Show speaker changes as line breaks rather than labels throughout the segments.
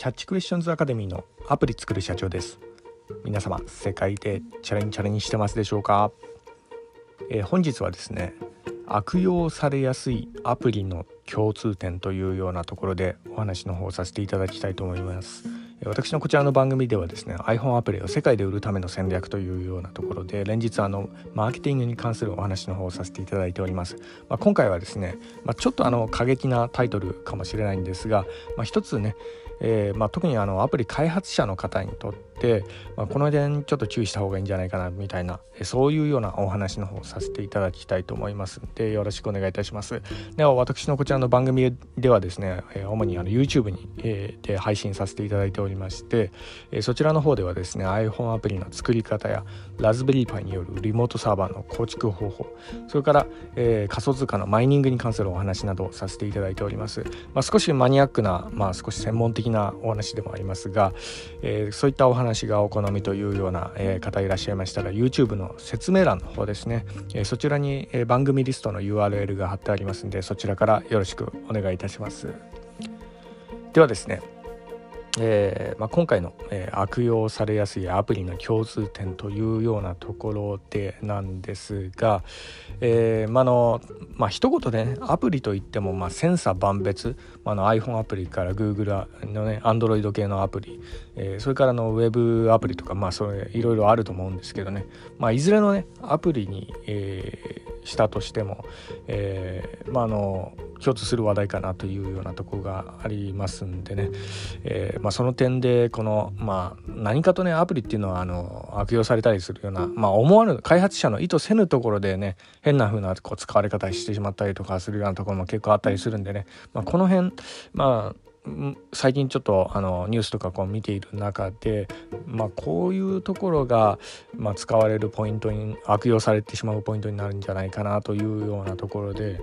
キャッチクエスチョンズアカデミーのアプリ作る社長です。皆様世界でチャレンジチャレンジしてますでしょうか、えー、本日はですね悪用されやすいアプリの共通点というようなところでお話の方をさせていただきたいと思います。私のこちらの番組ではですね iPhone アプリを世界で売るための戦略というようなところで連日あのマーケティングに関するお話の方をさせていただいております、まあ、今回はですね、まあ、ちょっとあの過激なタイトルかもしれないんですが、まあ、一つねえーまあ、特にあのアプリ開発者の方にとって、まあ、この点ちょっと注意した方がいいんじゃないかなみたいなそういうようなお話の方をさせていただきたいと思いますでよろしくお願いいたします。では私のこちらの番組ではですねえ主にあの YouTube に、えー、で配信させていただいておりまして、えー、そちらの方ではですね iPhone アプリの作り方やラズベリーパイによるリモートサーバーの構築方法それから、えー、仮想通貨のマイニングに関するお話などをさせていただいております、まあ、少しマニアックな、まあ、少し専門的なお話でもありますが、えー、そういったお話がお好みというような、えー、方いらっしゃいましたら YouTube の説明欄の方ですね、えー、そちらに、え番組リストの URL が貼ってありますんでそちらからよろしくお願いいたします。ではですねえーまあ、今回の、えー、悪用されやすいアプリの共通点というようなところでなんですが、えーまあのまあ一言でねアプリといっても、まあ、センサー万別、まあ、の iPhone アプリから Google のね Android 系のアプリ、えー、それからの Web アプリとかまあそれいろいろあると思うんですけどね、まあ、いずれのねアプリに、えー、したとしても、えーまあ、あの共通する話題かなというようなところがありますんでね、えーまあ、その点でこの、まあ、何かとねアプリっていうのはあの悪用されたりするような、まあ、思わぬ開発者の意図せぬところでね変な風なこう使われ方してしまったりとかするようなところも結構あったりするんでね、まあ、この辺まあ最近ちょっとあのニュースとかこう見ている中で、まあ、こういうところが、まあ、使われるポイントに悪用されてしまうポイントになるんじゃないかなというようなところで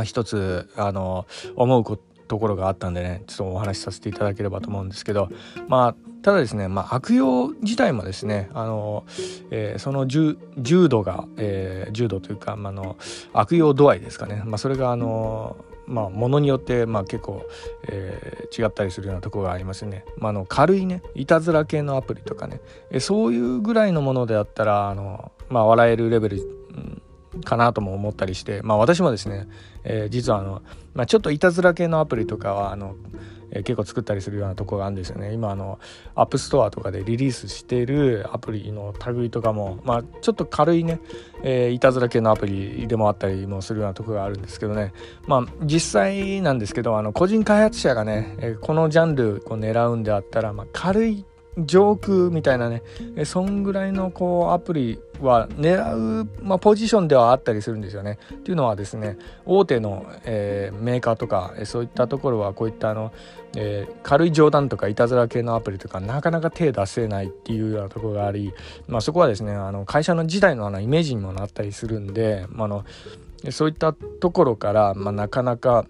あ一つあの思うこところがあったんでねちょっとお話しさせていただければと思うんですけどまあただですね、まあ、悪用自体もですねあの、えー、その重度が、えー、重度というか、まあの悪用度合いですかね、まあ、それがあのまあ、ものによって、まあ、結構、えー、違ったりするようなところがありますね。まあ、あの軽いねいたずら系のアプリとかね、えそういうぐらいのものであったらあの、まあ、笑えるレベル、うんかなとも思ったりして、まあ、私もですね、えー、実はあの、まあ、ちょっといたずら系のアプリとかはあの、えー、結構作ったりするようなとこがあるんですよね。今あのApp Store とかでリリースしているアプリの類とかも、まあ、ちょっと軽いね、えー、いたずら系のアプリでもあったりもするようなとこがあるんですけどね。まあ実際なんですけどあの個人開発者がね、え、このジャンルを狙うんであったら、まあ、軽いジョークみたいなねそんぐらいのこうアプリは狙う、まあ、ポジションではあったりするんですよね。っていうのはですね大手の、えー、メーカーとかそういったところはこういったあの、えー、軽い冗談とかいたずら系のアプリとかなかなか手出せないっていうようなところがあり、まあ、そこはですねあの会社の自体のあのイメージにもなったりするんで、まあ、のそういったところから、まあ、なかなか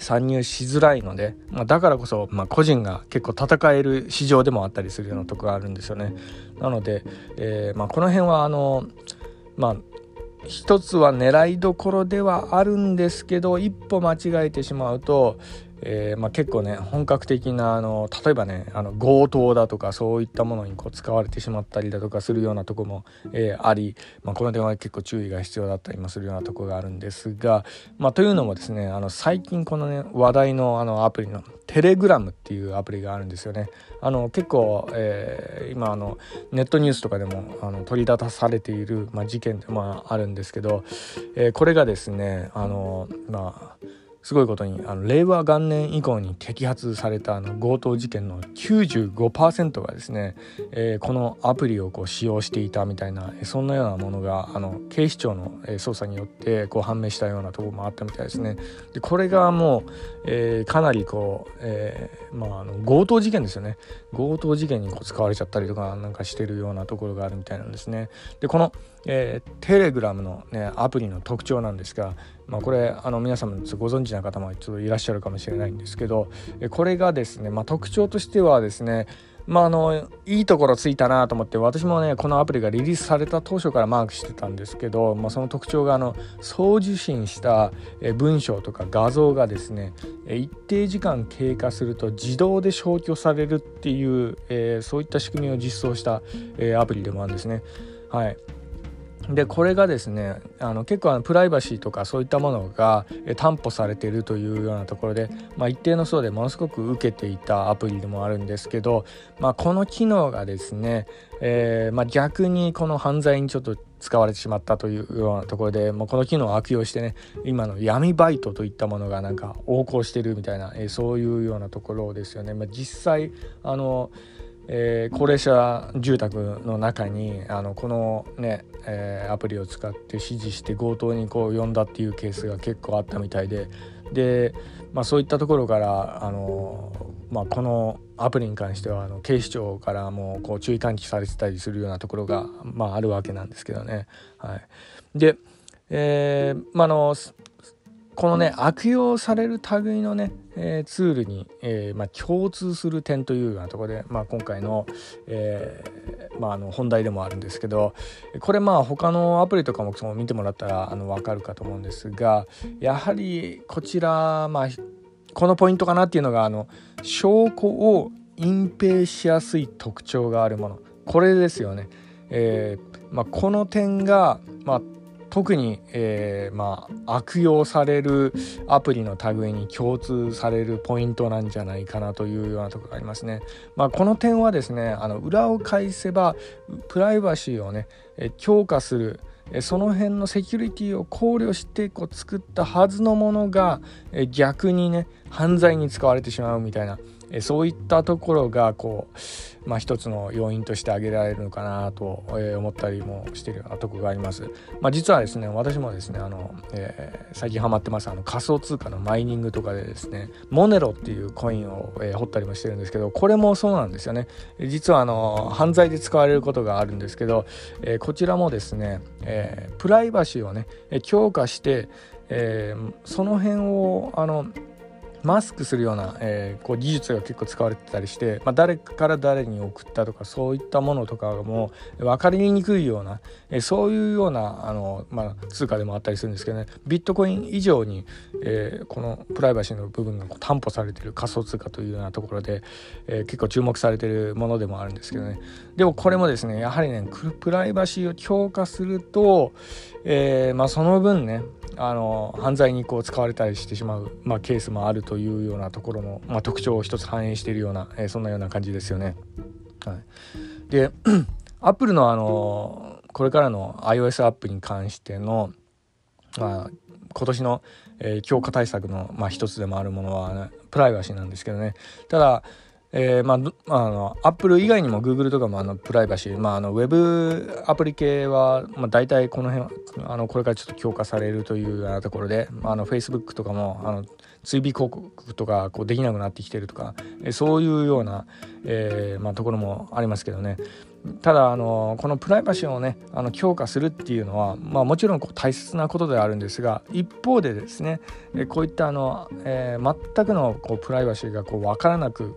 参入しづらいので、まあ、だからこそ、まあ、個人が結構戦える市場でもあったりするようなとこがあるんですよね。なので、えー、まあ、この辺はあのまあ一つは狙いどころではあるんですけど一歩間違えてしまうと、えーまあ、結構ね本格的なあの例えばねあの強盗だとかそういったものにこう使われてしまったりだとかするようなとこも、えー、あり、まあ、この点は結構注意が必要だったりもするようなとこがあるんですが、まあ、というのもですねあの最近このね話題のあのアプリのテレグラムっていうアプリがあるんですよね。あの結構、えー、今あのネットニュースとかでもあの取り沙汰されている、まあ、事件でもあるんですけど、えー、これがですねあのまあすごいことにあの令和元年以降に摘発されたあの強盗事件の95%がですね、えー、このアプリをこう使用していたみたいなそんなようなものがあの警視庁の捜査によってこう判明したようなところもあったみたいですね。でこれがもう、えー、かなりこう、えー、まあ、あの強盗事件ですよね強盗事件にこう使われちゃったりとかなんかしてるようなところがあるみたいなんですね。でこの、えー、テレグラムの、ね、アプリの特徴なんですがまあ、これあの皆様ご存知な方もちょっといらっしゃるかもしれないんですけどこれがですね、まあ、特徴としてはですねまああのいいところついたなと思って私もねこのアプリがリリースされた当初からマークしてたんですけど、まあ、その特徴があの送受信した文章とか画像がですね一定時間経過すると自動で消去されるっていう、えー、そういった仕組みを実装した、えー、アプリでもあるんですね。はいでこれがですねあの結構あのプライバシーとかそういったものが担保されているというようなところで、まあ、一定の層でものすごく受けていたアプリでもあるんですけど、まあ、この機能がですね、えー、まあ、逆にこの犯罪にちょっと使われてしまったというようなところでもうこの機能を悪用してね今の闇バイトといったものがなんか横行してるみたいな、え、そういうようなところですよね。ま、実際あのえー、高齢者住宅の中にあのこのね、えー、アプリを使って指示して強盗にこう呼んだっていうケースが結構あったみたいでで、まあ、そういったところからあの、まあ、このアプリに関してはあの警視庁からもこう注意喚起されてたりするようなところが、まあ、あるわけなんですけどね。はい、で、えーまあのこのね悪用される類のね、えー、ツールに、えーまあ、共通する点というようなところで、まあ、今回の,、えーまあ、あの本題でもあるんですけどこれまあ他のアプリとかも見てもらったらあの分かるかと思うんですがやはりこちら、まあ、このポイントかなっていうのがあの証拠を隠蔽しやすい特徴があるものこれですよね。えーまあ、この点が、まあ、特に、えー、まあ、悪用されるアプリの類に共通されるポイントなんじゃないかなというようなところがありますね。まあ、この点はですねあの裏を返せばプライバシーをね強化するその辺のセキュリティを考慮してこう作ったはずのものが逆にね犯罪に使われてしまうみたいなそういったところがこう、まあ、一つの要因として挙げられるのかなと思ったりもしているようなところがあります。まあ、実はですね私もですねあの、えー、最近ハマってますあの仮想通貨のマイニングとかでですねモネロっていうコインを、えー、掘ったりもしてるんですけどこれもそうなんですよね。実はあの犯罪で使われることがあるんですけど、えー、こちらもですね、えー、プライバシーをね強化して、えー、その辺をあのマスクするような、えー、こう技術が結構使われてたりして、まあ、誰から誰に送ったとかそういったものとかも分かりにくいような、えー、そういうようなあの、まあ、通貨でもあったりするんですけどねビットコイン以上に、えー、このプライバシーの部分が担保されてる仮想通貨というようなところで、え結構注目されてるものでもあるんですけどね。でもこれもですねやはりねプライバシーを強化すると、えまあ、その分ねあの犯罪にこう使われたりしてしまう、まあ、ケースもあるというようなところの、まあ、特徴を一つ反映しているような、えー、そんなような感じですよね。はい、でアップルのあのこれからの iOS アップに関しての、まあ、今年の、えー、強化対策の、まあ、一つでもあるものは、ね、プライバシーなんですけどねただえー、まあ、あのアップル以外にもグーグルとかもあのプライバシー、まあ、あのウェブアプリ系は、まあ、大体この辺あのこれからちょっと強化されるというようなところで、まあ、あの Facebook とかもあの追尾広告とかこうできなくなってきてるとか、えそういうような、えーまあ、ところもありますけどね。ただあのこのプライバシーをねあの強化するっていうのは、まあ、もちろんこう大切なことではあるんですが一方でですねこういったあの、えー、全くのこうプライバシーがこう分からなく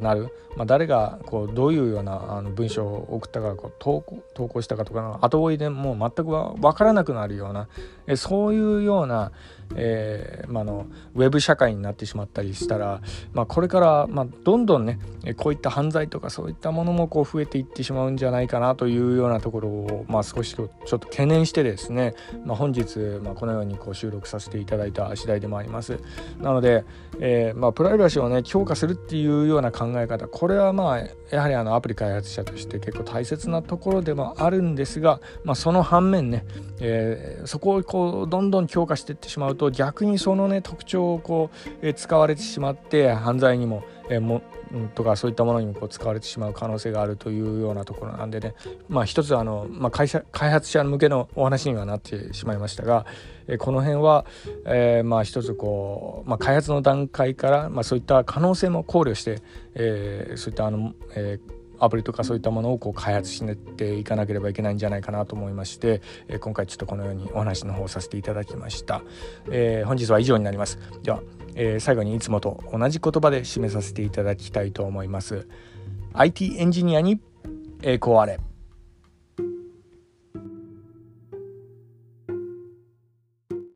なる、まあ、誰がこうどういうようなあの文章を送ったかこう投稿投稿したかとかの後追いでもう全く分からなくなるようなえそういうような、えーまあの、ウェブ社会になってしまったりしたら、まあ、これから、まあ、どんどんねこういった犯罪とかそういったものもこう増えていってしまうんじゃないかなというようなところを、まあ、少しちょっと懸念してですね、まあ、本日、まあ、このようにこう収録させていただいた次第でもあります。なので、えーまあ、プライバシーをね強化するっていうような考え方これはまあやはりあのアプリ開発者として結構大切なところでもあるんですが、まあ、その反面ね、えー、そこをこうどんどん強化していってしまうとと逆にそのね特徴をこう、え、使われてしまって犯罪にも,、えー、もとかそういったものにもこう使われてしまう可能性があるというようなところなんでね。まあ一つあの、まあ、会社開発者向けのお話にはなってしまいましたが、え、この辺は、えー、まあ一つこう、まあ、開発の段階から、まあ、そういった可能性も考慮して、えー、そういったあの、えーアプリとかそういったものをこう開発していかなければいけないんじゃないかなと思いまして、えー、今回ちょっとこのようにお話の方をさせていただきました、えー、本日は以上になります。では、えー、最後にいつもと同じ言葉で締めさせていただきたいと思います。IT エンジニアに栄光あれ。